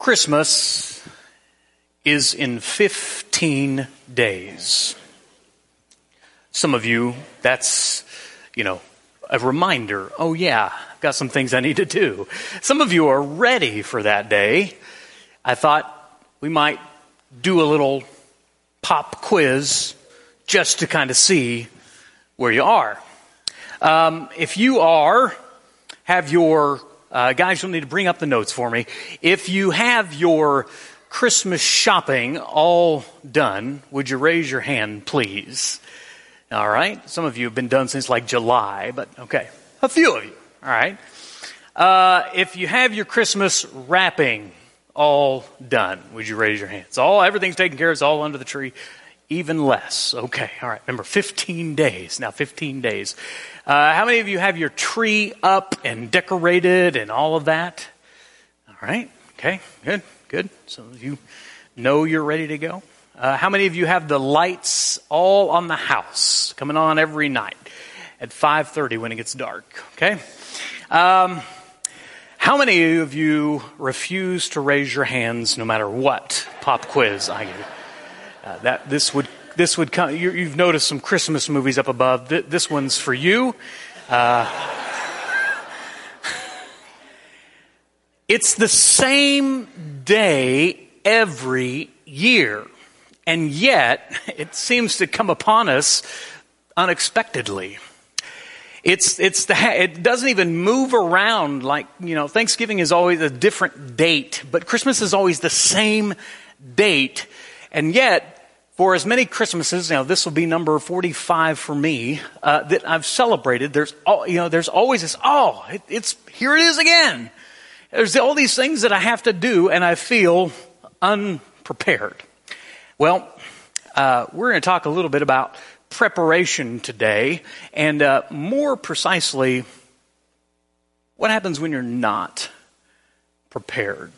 Christmas is in 15 days. Some of you, that's, you know, a reminder. Oh, yeah, I've got some things I need to do. Some of you are ready for that day. I thought we might do a little pop quiz just to kind of see where you are. Um, if you are, have your, uh, guys, you'll need to bring up the notes for me. If you have your Christmas shopping all done, would you raise your hand, please? All right. Some of you have been done since like July, but okay. A few of you. All right. Uh, if you have your Christmas wrapping all done, would you raise your hands? All everything's taken care of. It's all under the tree. Even less. Okay. All right. Remember, 15 days. Now, 15 days. Uh, how many of you have your tree up and decorated and all of that? All right. Okay. Good. Good. Some of you know you're ready to go. Uh, how many of you have the lights all on the house coming on every night at 5:30 when it gets dark? Okay. Um, how many of you refuse to raise your hands no matter what pop quiz I give? Uh, that this would this would come. You, have noticed some Christmas movies up above. This one's for you. Uh, it's the same day every year. And yet, it seems to come upon us unexpectedly. It's, it's the, it doesn't even move around like, you know, Thanksgiving is always a different date, but Christmas is always the same date. And yet, for as many Christmases, now this will be number 45 for me, uh, that I've celebrated, there's, all, you know, there's always this, oh, it, it's, here it is again. There's all these things that I have to do and I feel unprepared. Well, uh, we're going to talk a little bit about preparation today, and uh, more precisely, what happens when you're not prepared.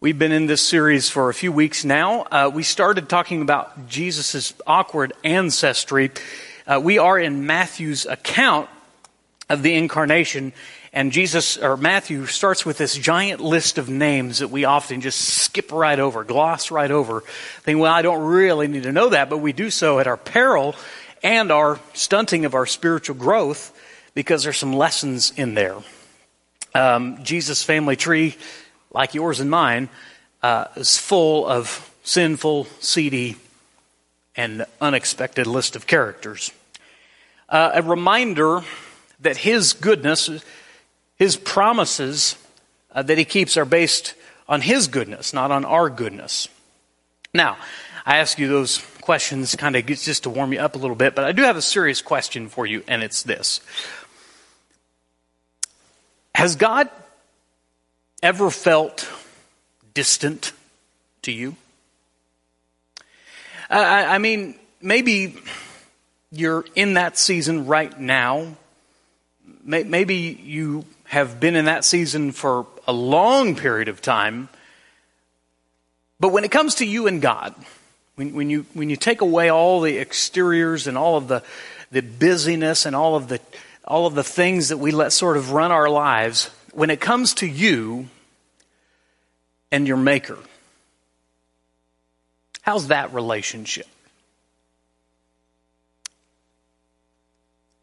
We've been in this series for a few weeks now. Uh, we started talking about Jesus' awkward ancestry. Uh, we are in Matthew's account of the incarnation, and Jesus, or Matthew, starts with this giant list of names that we often just skip right over, gloss right over, think, well, I don't really need to know that, but we do so at our peril and our stunting of our spiritual growth because there's some lessons in there. Um, Jesus' family tree, like yours and mine, uh, is full of sinful, seedy, and unexpected list of characters. Uh, a reminder that His goodness his promises uh, that he keeps are based on his goodness, not on our goodness. Now, I ask you those questions kind of just to warm you up a little bit, but I do have a serious question for you, and it's this Has God ever felt distant to you? I, I mean, maybe you're in that season right now. Maybe you have been in that season for a long period of time. But when it comes to you and God, when, when, you, when you take away all the exteriors and all of the, the busyness and all of the, all of the things that we let sort of run our lives, when it comes to you and your Maker, how's that relationship?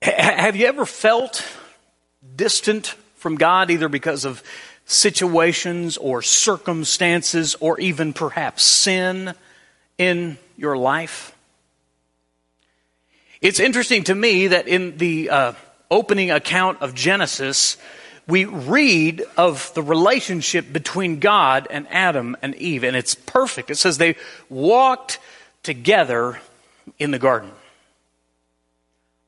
Have you ever felt distant from God, either because of situations or circumstances or even perhaps sin in your life. It's interesting to me that in the uh, opening account of Genesis, we read of the relationship between God and Adam and Eve, and it's perfect. It says they walked together in the garden.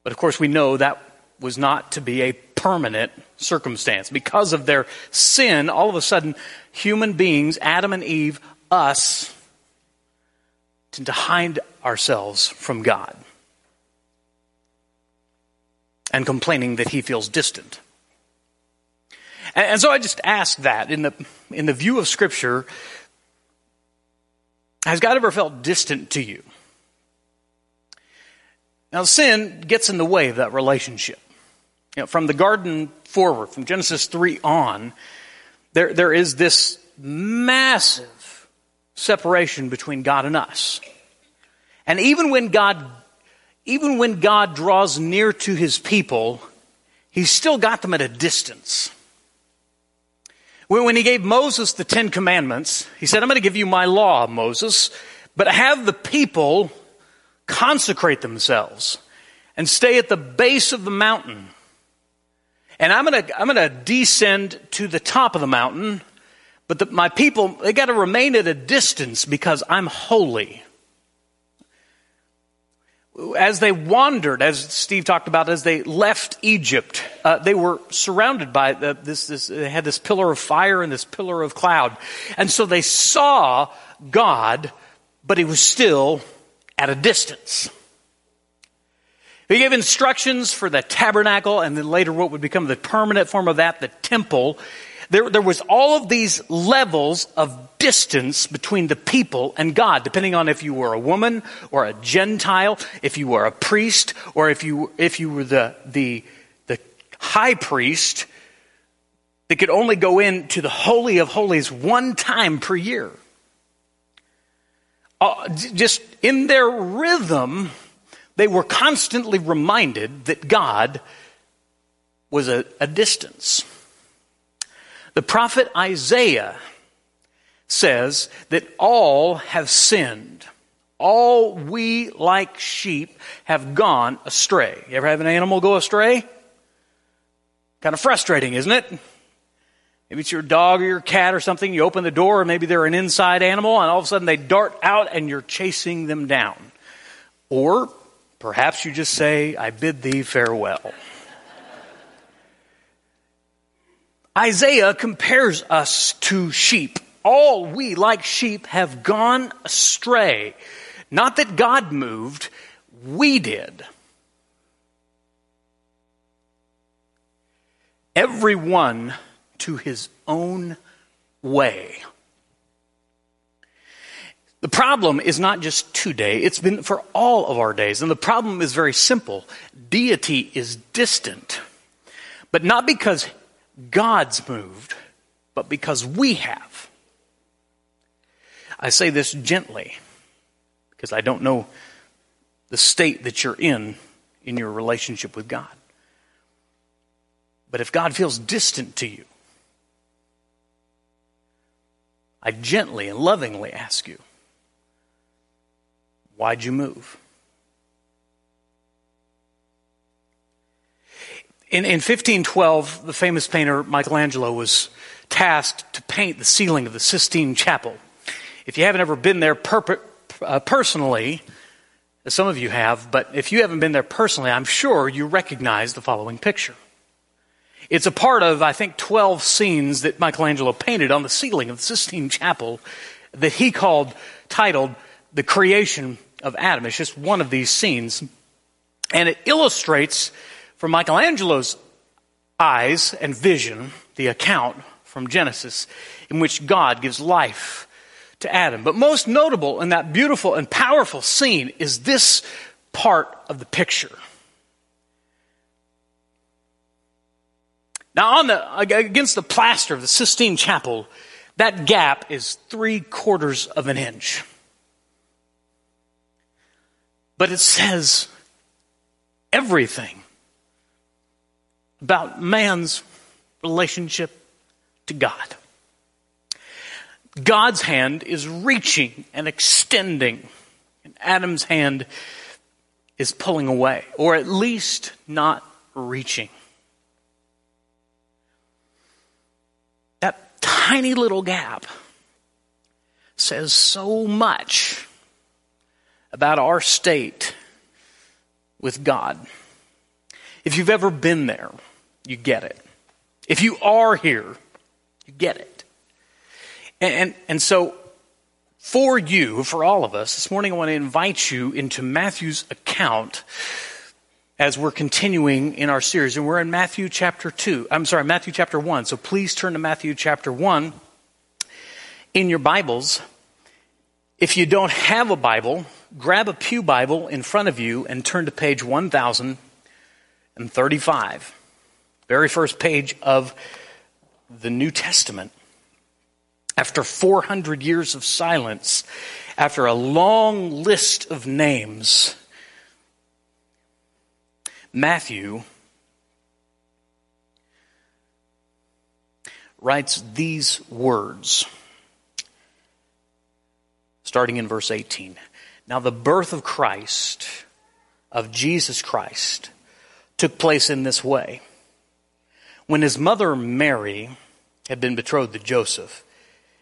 But of course, we know that was not to be a permanent circumstance. Because of their sin, all of a sudden, human beings, Adam and Eve, us, tend to hide ourselves from God and complaining that he feels distant. And, and so I just ask that in the, in the view of Scripture, has God ever felt distant to you? Now, sin gets in the way of that relationship. You know, from the garden forward, from Genesis 3 on, there, there is this massive separation between God and us. And even when God, even when God draws near to his people, he's still got them at a distance. When he gave Moses the Ten Commandments, he said, I'm going to give you my law, Moses, but have the people consecrate themselves and stay at the base of the mountain. And I'm going to, I'm going to descend to the top of the mountain, but the, my people, they got to remain at a distance because I'm holy as they wandered, as Steve talked about, as they left Egypt, uh, they were surrounded by this, this, they had this pillar of fire and this pillar of cloud. And so they saw God, but he was still at a distance. He gave instructions for the tabernacle and then later what would become the permanent form of that, the temple. There, there was all of these levels of distance between the people and God, depending on if you were a woman or a Gentile, if you were a priest, or if you, if you were the, the, the high priest that could only go into the Holy of Holies one time per year. Uh, just in their rhythm, they were constantly reminded that God was a, a distance. The prophet Isaiah says that all have sinned. All we like sheep have gone astray. You ever have an animal go astray? Kind of frustrating, isn't it? Maybe it's your dog or your cat or something. You open the door, and maybe they're an inside animal, and all of a sudden they dart out and you're chasing them down. Or perhaps you just say, I bid thee farewell. Isaiah compares us to sheep all we, like sheep, have gone astray. Not that God moved, we did. Everyone to his own way. The problem is not just today, it's been for all of our days. And the problem is very simple deity is distant. But not because God's moved, but because we have. I say this gently because I don't know the state that you're in in your relationship with God. But if God feels distant to you, I gently and lovingly ask you, why'd you move? In, in 1512, the famous painter Michelangelo was tasked to paint the ceiling of the Sistine Chapel if you haven't ever been there per- uh, personally, some of you have, but if you haven't been there personally, I'm sure you recognize the following picture. It's a part of, I think, 12 scenes that Michelangelo painted on the ceiling of the Sistine Chapel that he called, titled, The Creation of Adam. It's just one of these scenes. And it illustrates, from Michelangelo's eyes and vision, the account from Genesis in which God gives life to Adam. But most notable in that beautiful and powerful scene is this part of the picture. Now, on the, against the plaster of the Sistine Chapel, that gap is three quarters of an inch. But it says everything about man's relationship to God. God's hand is reaching and extending, and Adam's hand is pulling away, or at least not reaching. That tiny little gap says so much about our state with God. If you've ever been there, you get it. If you are here, you get it. And, and, and so, for you, for all of us, this morning I want to invite you into Matthew's account as we're continuing in our series. And we're in Matthew chapter 2. I'm sorry, Matthew chapter 1. So please turn to Matthew chapter 1 in your Bibles. If you don't have a Bible, grab a Pew Bible in front of you and turn to page 1035. Very first page of the New Testament. After 400 years of silence, after a long list of names, Matthew writes these words, starting in verse 18. Now, the birth of Christ, of Jesus Christ, took place in this way. When his mother Mary had been betrothed to Joseph,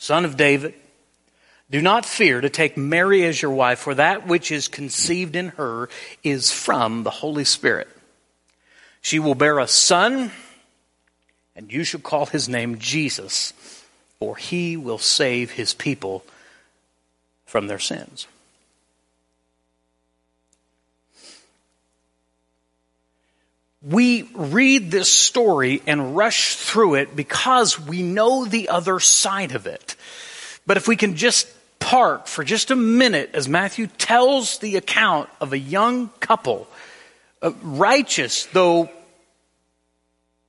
son of David, do not fear to take Mary as your wife, for that which is conceived in her is from the Holy Spirit. She will bear a son, and you shall call his name Jesus, for he will save his people from their sins. We read this story and rush through it because we know the other side of it. But if we can just park for just a minute as Matthew tells the account of a young couple, uh, righteous, though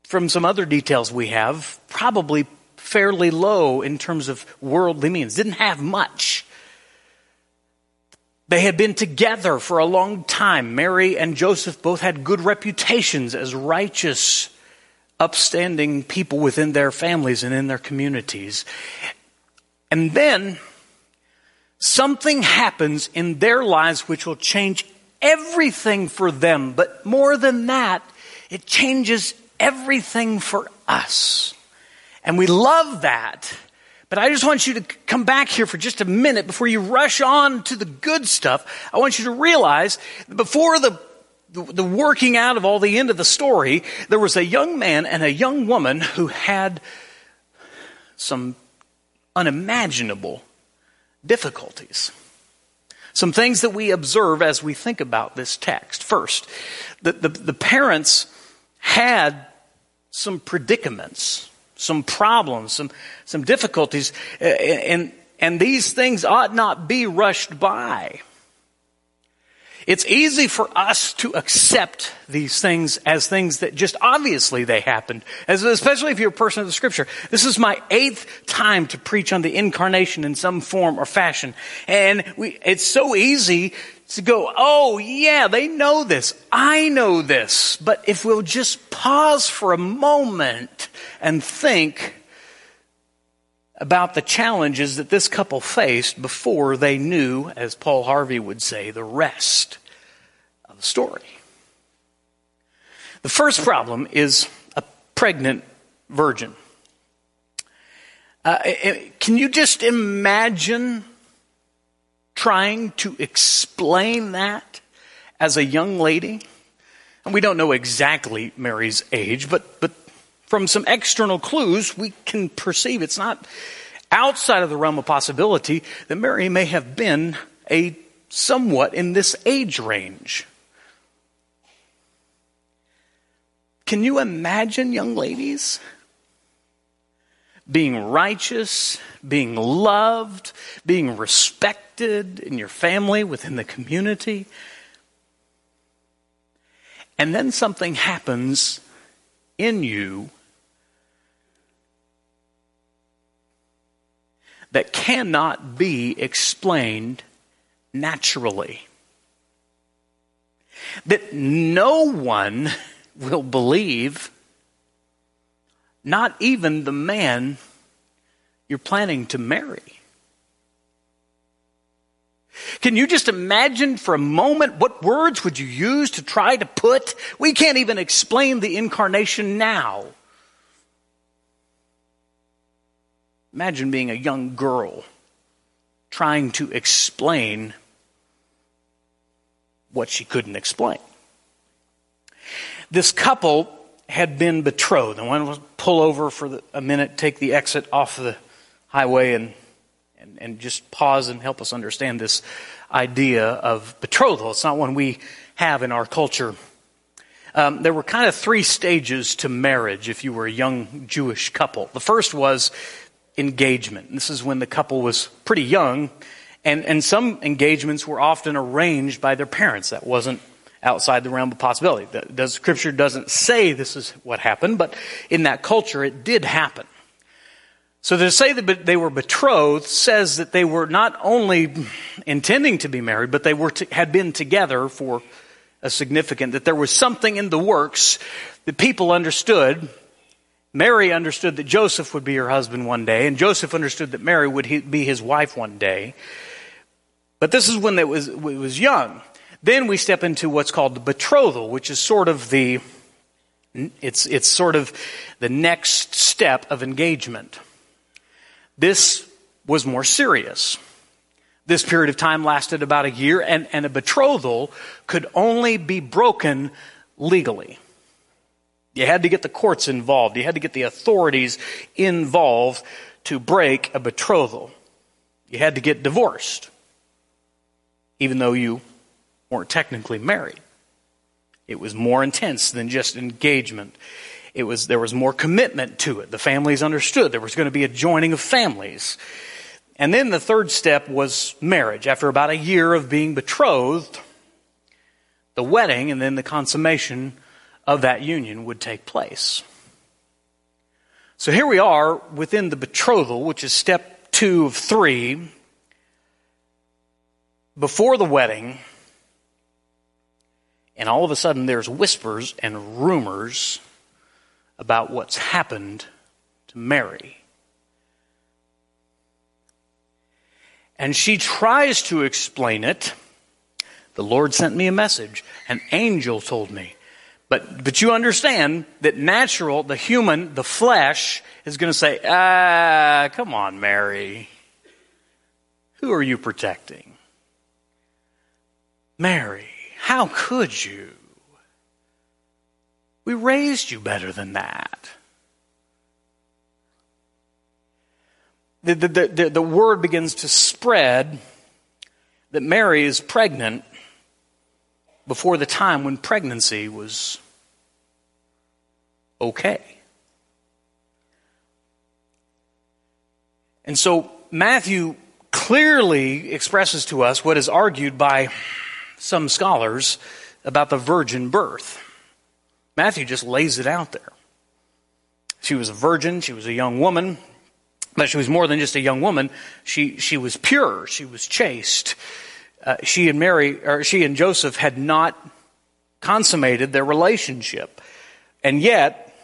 from some other details we have, probably fairly low in terms of worldly means, didn't have much. They had been together for a long time. Mary and Joseph both had good reputations as righteous, upstanding people within their families and in their communities. And then something happens in their lives which will change everything for them. But more than that, it changes everything for us. And we love that but I just want you to come back here for just a minute before you rush on to the good stuff. I want you to realize before the, the, the working out of all the end of the story, there was a young man and a young woman who had some unimaginable difficulties. Some things that we observe as we think about this text. First, the, the, the parents had some predicaments some problems, some, some difficulties, and, and these things ought not be rushed by. It's easy for us to accept these things as things that just obviously they happened, as, especially if you're a person of the scripture. This is my eighth time to preach on the incarnation in some form or fashion. And we, it's so easy to go, oh yeah, they know this. I know this. But if we'll just pause for a moment and think about the challenges that this couple faced before they knew, as Paul Harvey would say, the rest of the story. The first problem is a pregnant virgin. Uh, can you just imagine trying to explain that as a young lady? And we don't know exactly Mary's age, but, but from some external clues, we can perceive it's not outside of the realm of possibility that Mary may have been a somewhat in this age range. Can you imagine, young ladies, being righteous, being loved, being respected in your family, within the community? And then something happens in you that cannot be explained naturally. That no one will believe, not even the man you're planning to marry. Can you just imagine for a moment what words would you use to try to put? We can't even explain the incarnation now. Imagine being a young girl trying to explain what she couldn't explain. This couple had been betrothed. I want to pull over for the, a minute, take the exit off the highway, and And, and just pause and help us understand this idea of betrothal. It's not one we have in our culture. Um, there were kind of three stages to marriage if you were a young Jewish couple. The first was engagement. This is when the couple was pretty young, and, and some engagements were often arranged by their parents. That wasn't outside the realm of possibility. The, the scripture doesn't say this is what happened, but in that culture it did happen. So to say that they were betrothed says that they were not only intending to be married, but they were to, had been together for a significant, that there was something in the works that people understood. Mary understood that Joseph would be her husband one day, and Joseph understood that Mary would be his wife one day. But this is when it was, it was young. Then we step into what's called the betrothal, which is sort of the, it's, it's sort of the next step of engagement. This was more serious. This period of time lasted about a year, and, and a betrothal could only be broken legally. You had to get the courts involved, you had to get the authorities involved to break a betrothal. You had to get divorced, even though you weren't technically married. It was more intense than just engagement. It was, there was more commitment to it. The families understood there was going to be a joining of families. And then the third step was marriage. After about a year of being betrothed, the wedding and then the consummation of that union would take place. So here we are within the betrothal, which is step two of three. Before the wedding, and all of a sudden there's whispers and rumors about what's happened to Mary. And she tries to explain it. The Lord sent me a message. An angel told me. But, but you understand that natural, the human, the flesh, is going to say, ah, come on, Mary. Who are you protecting? Mary. How could you? We raised you better than that. The, the, the, the, word begins to spread that Mary is pregnant before the time when pregnancy was okay. And so Matthew clearly expresses to us what is argued by some scholars about the virgin birth. Matthew just lays it out there. She was a virgin, she was a young woman, but she was more than just a young woman. She, she was pure, she was chaste. Uh, she and Mary, or she and Joseph had not consummated their relationship. And yet,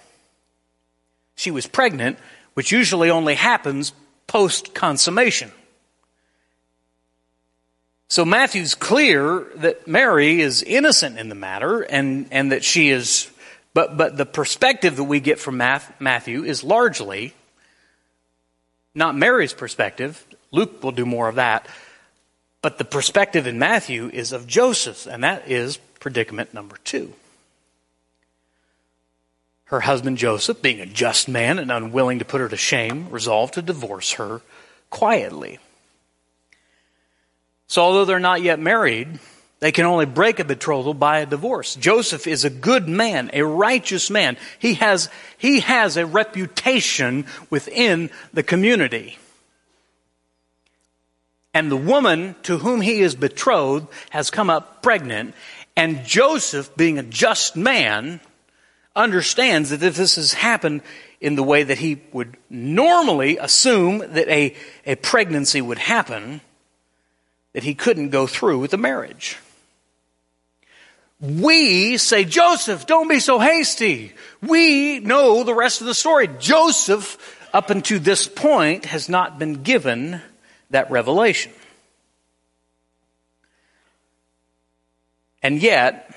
she was pregnant, which usually only happens post consummation. So Matthew's clear that Mary is innocent in the matter and, and that she is, but, but the perspective that we get from Matthew is largely not Mary's perspective. Luke will do more of that. But the perspective in Matthew is of Joseph, and that is predicament number two. Her husband Joseph, being a just man and unwilling to put her to shame, resolved to divorce her quietly. So, although they're not yet married, they can only break a betrothal by a divorce. Joseph is a good man, a righteous man. He has, he has a reputation within the community. And the woman to whom he is betrothed has come up pregnant. And Joseph, being a just man, understands that if this has happened in the way that he would normally assume that a, a pregnancy would happen, that he couldn't go through with the marriage. We say, Joseph, don't be so hasty. We know the rest of the story. Joseph, up until this point, has not been given that revelation. And yet,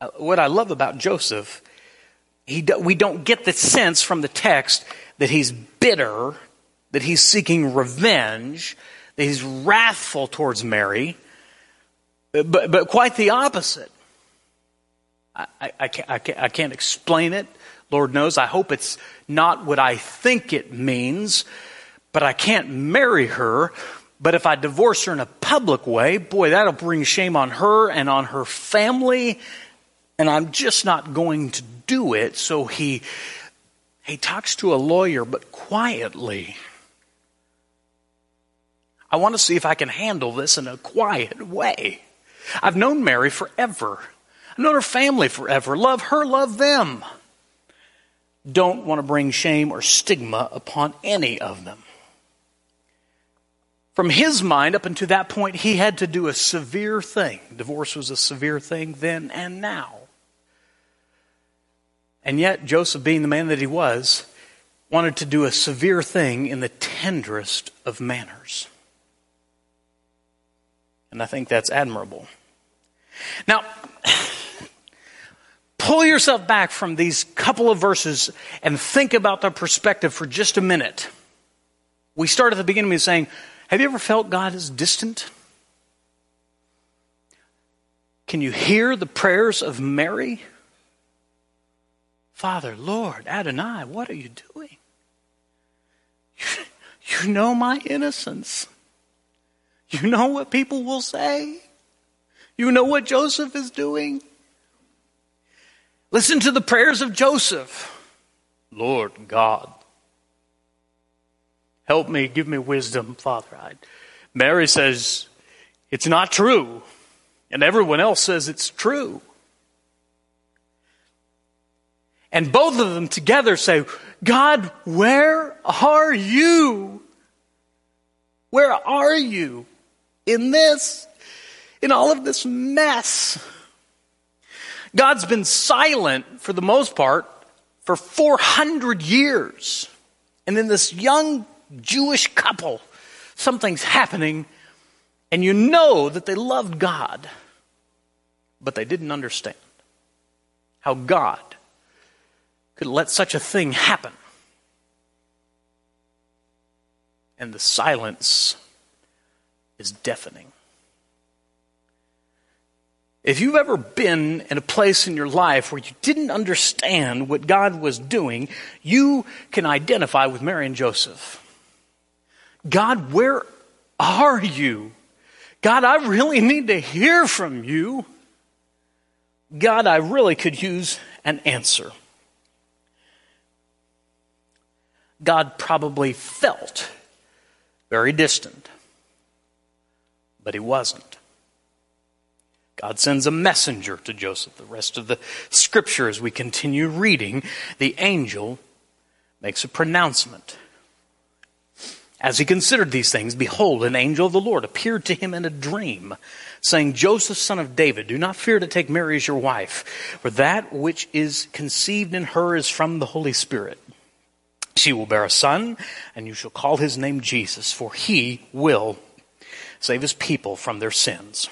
uh, what I love about Joseph, he, we don't get the sense from the text that he's bitter, that he's seeking revenge, that he's wrathful towards Mary, but, but quite the opposite. I, I, I, can't, I, can't, I can't explain it. Lord knows. I hope it's not what I think it means. but I can't marry her. But if I divorce her in a public way, boy, that'll bring shame on her and on her family. And I'm just not going to do it. So he, he talks to a lawyer, but quietly. I want to see if I can handle this in a quiet way. I've known Mary forever. I've known her family forever. Love her, love them. Don't want to bring shame or stigma upon any of them. From his mind, up until that point, he had to do a severe thing. Divorce was a severe thing then and now. And yet, Joseph, being the man that he was, wanted to do a severe thing in the tenderest of manners. And I think that's admirable. Now, pull yourself back from these couple of verses and think about the perspective for just a minute. We start at the beginning with saying, Have you ever felt God is distant? Can you hear the prayers of Mary? Father, Lord, Adonai, what are you doing? You know my innocence. You know what people will say. You know what Joseph is doing. Listen to the prayers of Joseph. Lord God, help me, give me wisdom, Father. I, Mary says, it's not true. And everyone else says it's true. And both of them together say, God, where are you? Where are you? in this, in all of this mess. God's been silent for the most part for 400 years. And in this young Jewish couple, something's happening, and you know that they loved God, but they didn't understand how God could let such a thing happen. And the silence is deafening. If you've ever been in a place in your life where you didn't understand what God was doing, you can identify with Mary and Joseph. God, where are you? God, I really need to hear from you. God, I really could use an answer. God probably felt very distant but he wasn't. God sends a messenger to Joseph. The rest of the scripture, as we continue reading, the angel makes a pronouncement. As he considered these things, behold, an angel of the Lord appeared to him in a dream, saying, Joseph, son of David, do not fear to take Mary as your wife, for that which is conceived in her is from the Holy Spirit. She will bear a son, and you shall call his name Jesus, for he will save his people from their sins.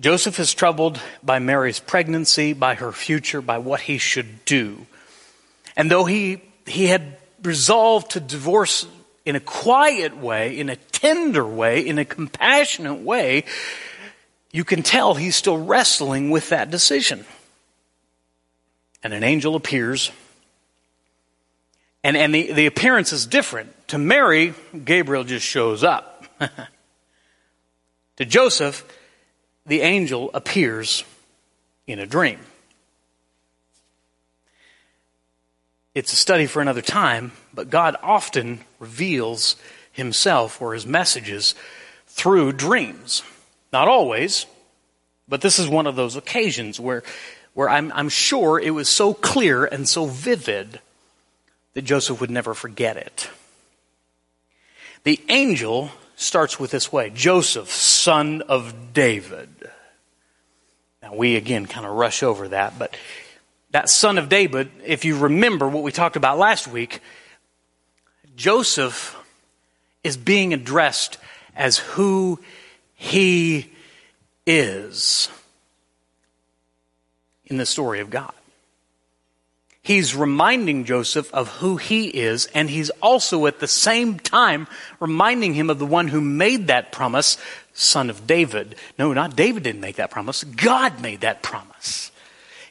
Joseph is troubled by Mary's pregnancy, by her future, by what he should do. And though he, he had resolved to divorce in a quiet way, in a tender way, in a compassionate way, you can tell he's still wrestling with that decision. And an angel appears and, and the, the appearance is different. To Mary, Gabriel just shows up. to Joseph, the angel appears in a dream. It's a study for another time, but God often reveals himself or his messages through dreams. Not always, but this is one of those occasions where, where I'm, I'm sure it was so clear and so vivid that Joseph would never forget it. The angel starts with this way Joseph, son of David. Now, we again kind of rush over that, but that son of David, if you remember what we talked about last week, Joseph is being addressed as who he is in the story of God. He's reminding Joseph of who he is, and he's also at the same time reminding him of the one who made that promise, son of David. No, not David didn't make that promise. God made that promise.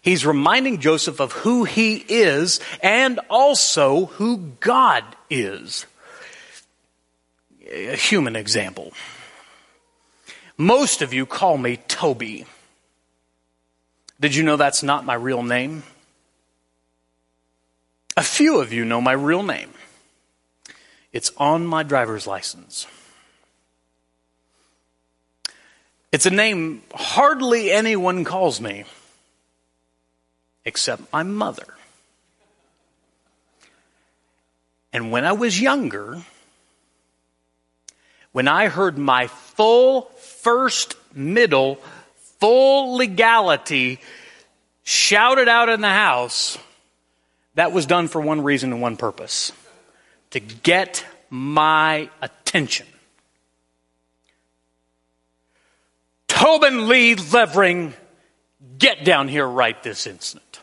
He's reminding Joseph of who he is and also who God is. A human example. Most of you call me Toby. Did you know that's not my real name? A few of you know my real name. It's on my driver's license. It's a name hardly anyone calls me except my mother. And when I was younger, when I heard my full first middle, full legality shouted out in the house, that was done for one reason and one purpose to get my attention. Tobin Lee Levering, get down here right this instant.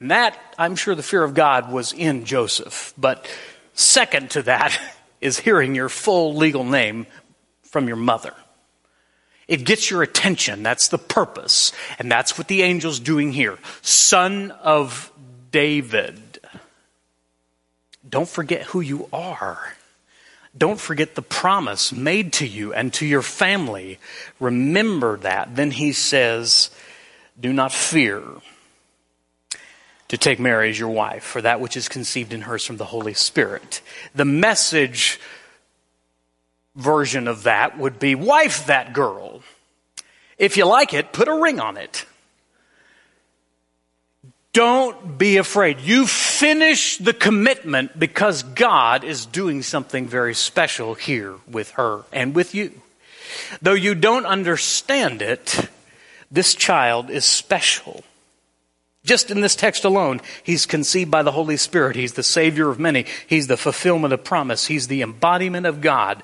And that, I'm sure the fear of God was in Joseph. But second to that is hearing your full legal name from your mother. It gets your attention. That's the purpose. And that's what the angel's doing here. Son of David. Don't forget who you are. Don't forget the promise made to you and to your family. Remember that. Then he says, Do not fear to take Mary as your wife, for that which is conceived in her is from the Holy Spirit. The message version of that would be wife that girl. If you like it, put a ring on it. Don't be afraid. You finish the commitment because God is doing something very special here with her and with you. Though you don't understand it, this child is special. Just in this text alone, he's conceived by the Holy Spirit. He's the Savior of many. He's the fulfillment of promise. He's the embodiment of God.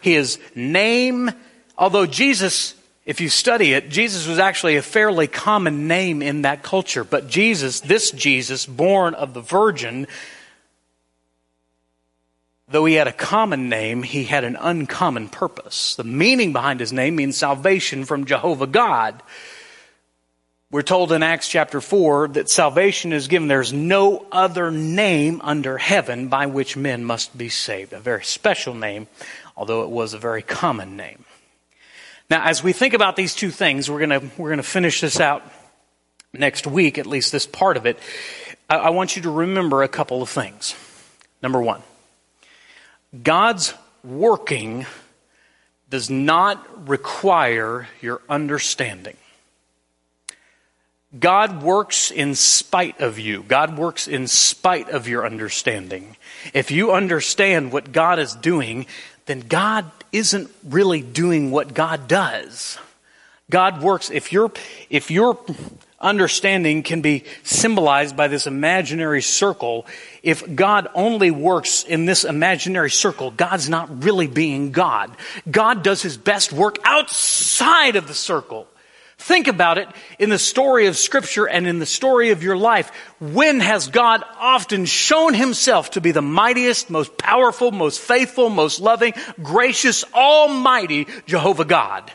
His name, although Jesus, if you study it, Jesus was actually a fairly common name in that culture. But Jesus, this Jesus, born of the Virgin, though he had a common name, he had an uncommon purpose. The meaning behind his name means salvation from Jehovah God. We're told in Acts chapter 4 that salvation is given. There's no other name under heaven by which men must be saved. A very special name, although it was a very common name. Now, as we think about these two things, we're going we're gonna finish this out next week, at least this part of it. I, I want you to remember a couple of things. Number one, God's working does not require your understanding. God works in spite of you. God works in spite of your understanding. If you understand what God is doing, then God isn't really doing what God does. God works, if your, if your understanding can be symbolized by this imaginary circle, if God only works in this imaginary circle, God's not really being God. God does his best work outside of the circle. Think about it in the story of Scripture and in the story of your life. When has God often shown Himself to be the mightiest, most powerful, most faithful, most loving, gracious, almighty Jehovah God?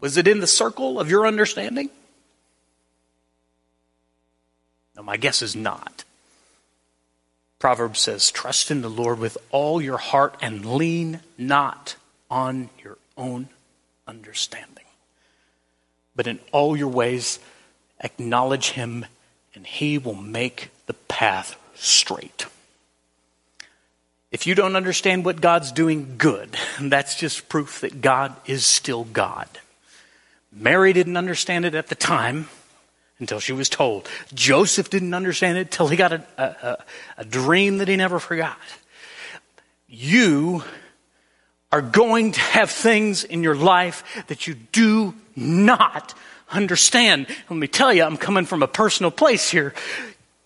Was it in the circle of your understanding? No, my guess is not. Proverbs says, Trust in the Lord with all your heart and lean not on your own understanding but in all your ways acknowledge him, and he will make the path straight. If you don't understand what God's doing, good. That's just proof that God is still God. Mary didn't understand it at the time until she was told. Joseph didn't understand it until he got a, a, a dream that he never forgot. You are going to have things in your life that you do not understand. Let me tell you, I'm coming from a personal place here.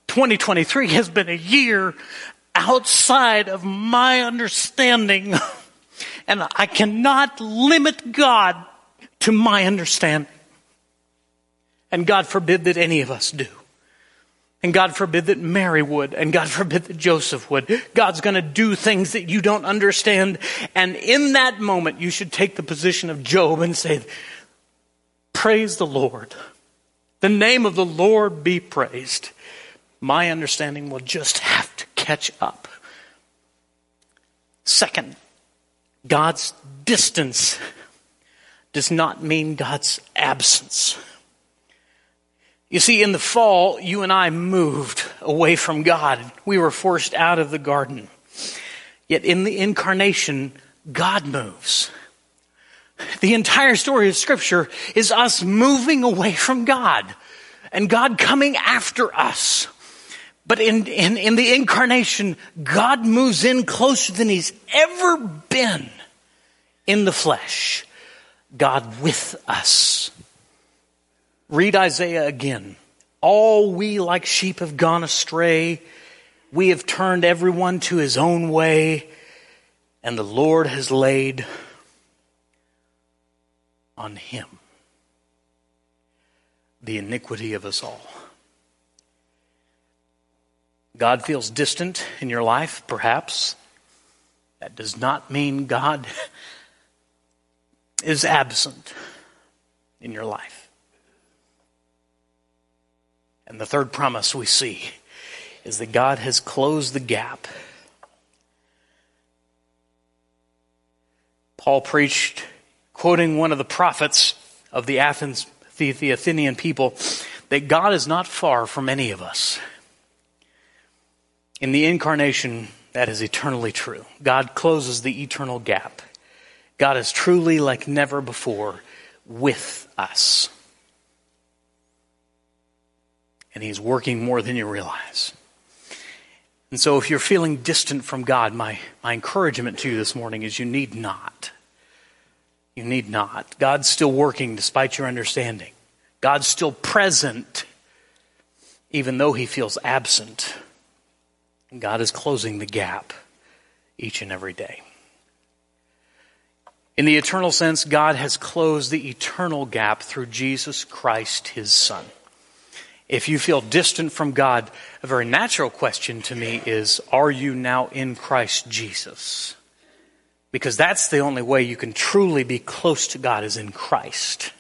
2023 has been a year outside of my understanding, and I cannot limit God to my understanding. And God forbid that any of us do. And God forbid that Mary would, and God forbid that Joseph would. God's going to do things that you don't understand. And in that moment, you should take the position of Job and say, Praise the Lord. The name of the Lord be praised. My understanding will just have to catch up. Second, God's distance does not mean God's absence. You see, in the fall, you and I moved away from God. We were forced out of the garden. Yet in the incarnation, God moves. The entire story of Scripture is us moving away from God and God coming after us. But in, in, in the incarnation, God moves in closer than he's ever been in the flesh. God with us. Read Isaiah again. All we like sheep have gone astray. We have turned everyone to his own way, and the Lord has laid on him the iniquity of us all. God feels distant in your life, perhaps. That does not mean God is absent in your life. And the third promise we see is that God has closed the gap. Paul preached, quoting one of the prophets of the Athens, the, the Athenian people, that God is not far from any of us. In the incarnation, that is eternally true. God closes the eternal gap. God is truly like never before with us. And He's working more than you realize. And so, if you're feeling distant from God, my, my encouragement to you this morning is you need not. You need not. God's still working despite your understanding. God's still present, even though He feels absent. God is closing the gap each and every day. In the eternal sense, God has closed the eternal gap through Jesus Christ, his Son. If you feel distant from God, a very natural question to me is Are you now in Christ Jesus? Because that's the only way you can truly be close to God is in Christ.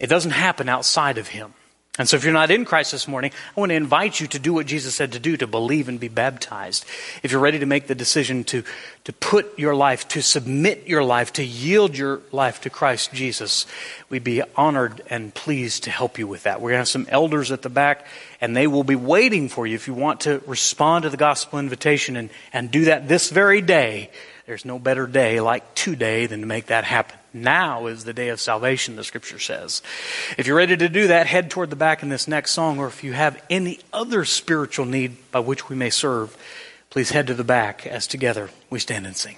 It doesn't happen outside of Him. And so, if you're not in Christ this morning, I want to invite you to do what Jesus said to do to believe and be baptized. If you're ready to make the decision to, to put your life, to submit your life, to yield your life to Christ Jesus, we'd be honored and pleased to help you with that. We're going to have some elders at the back, and they will be waiting for you if you want to respond to the gospel invitation and, and do that this very day. There's no better day like today than to make that happen. Now is the day of salvation, the scripture says. If you're ready to do that, head toward the back in this next song, or if you have any other spiritual need by which we may serve, please head to the back as together we stand and sing.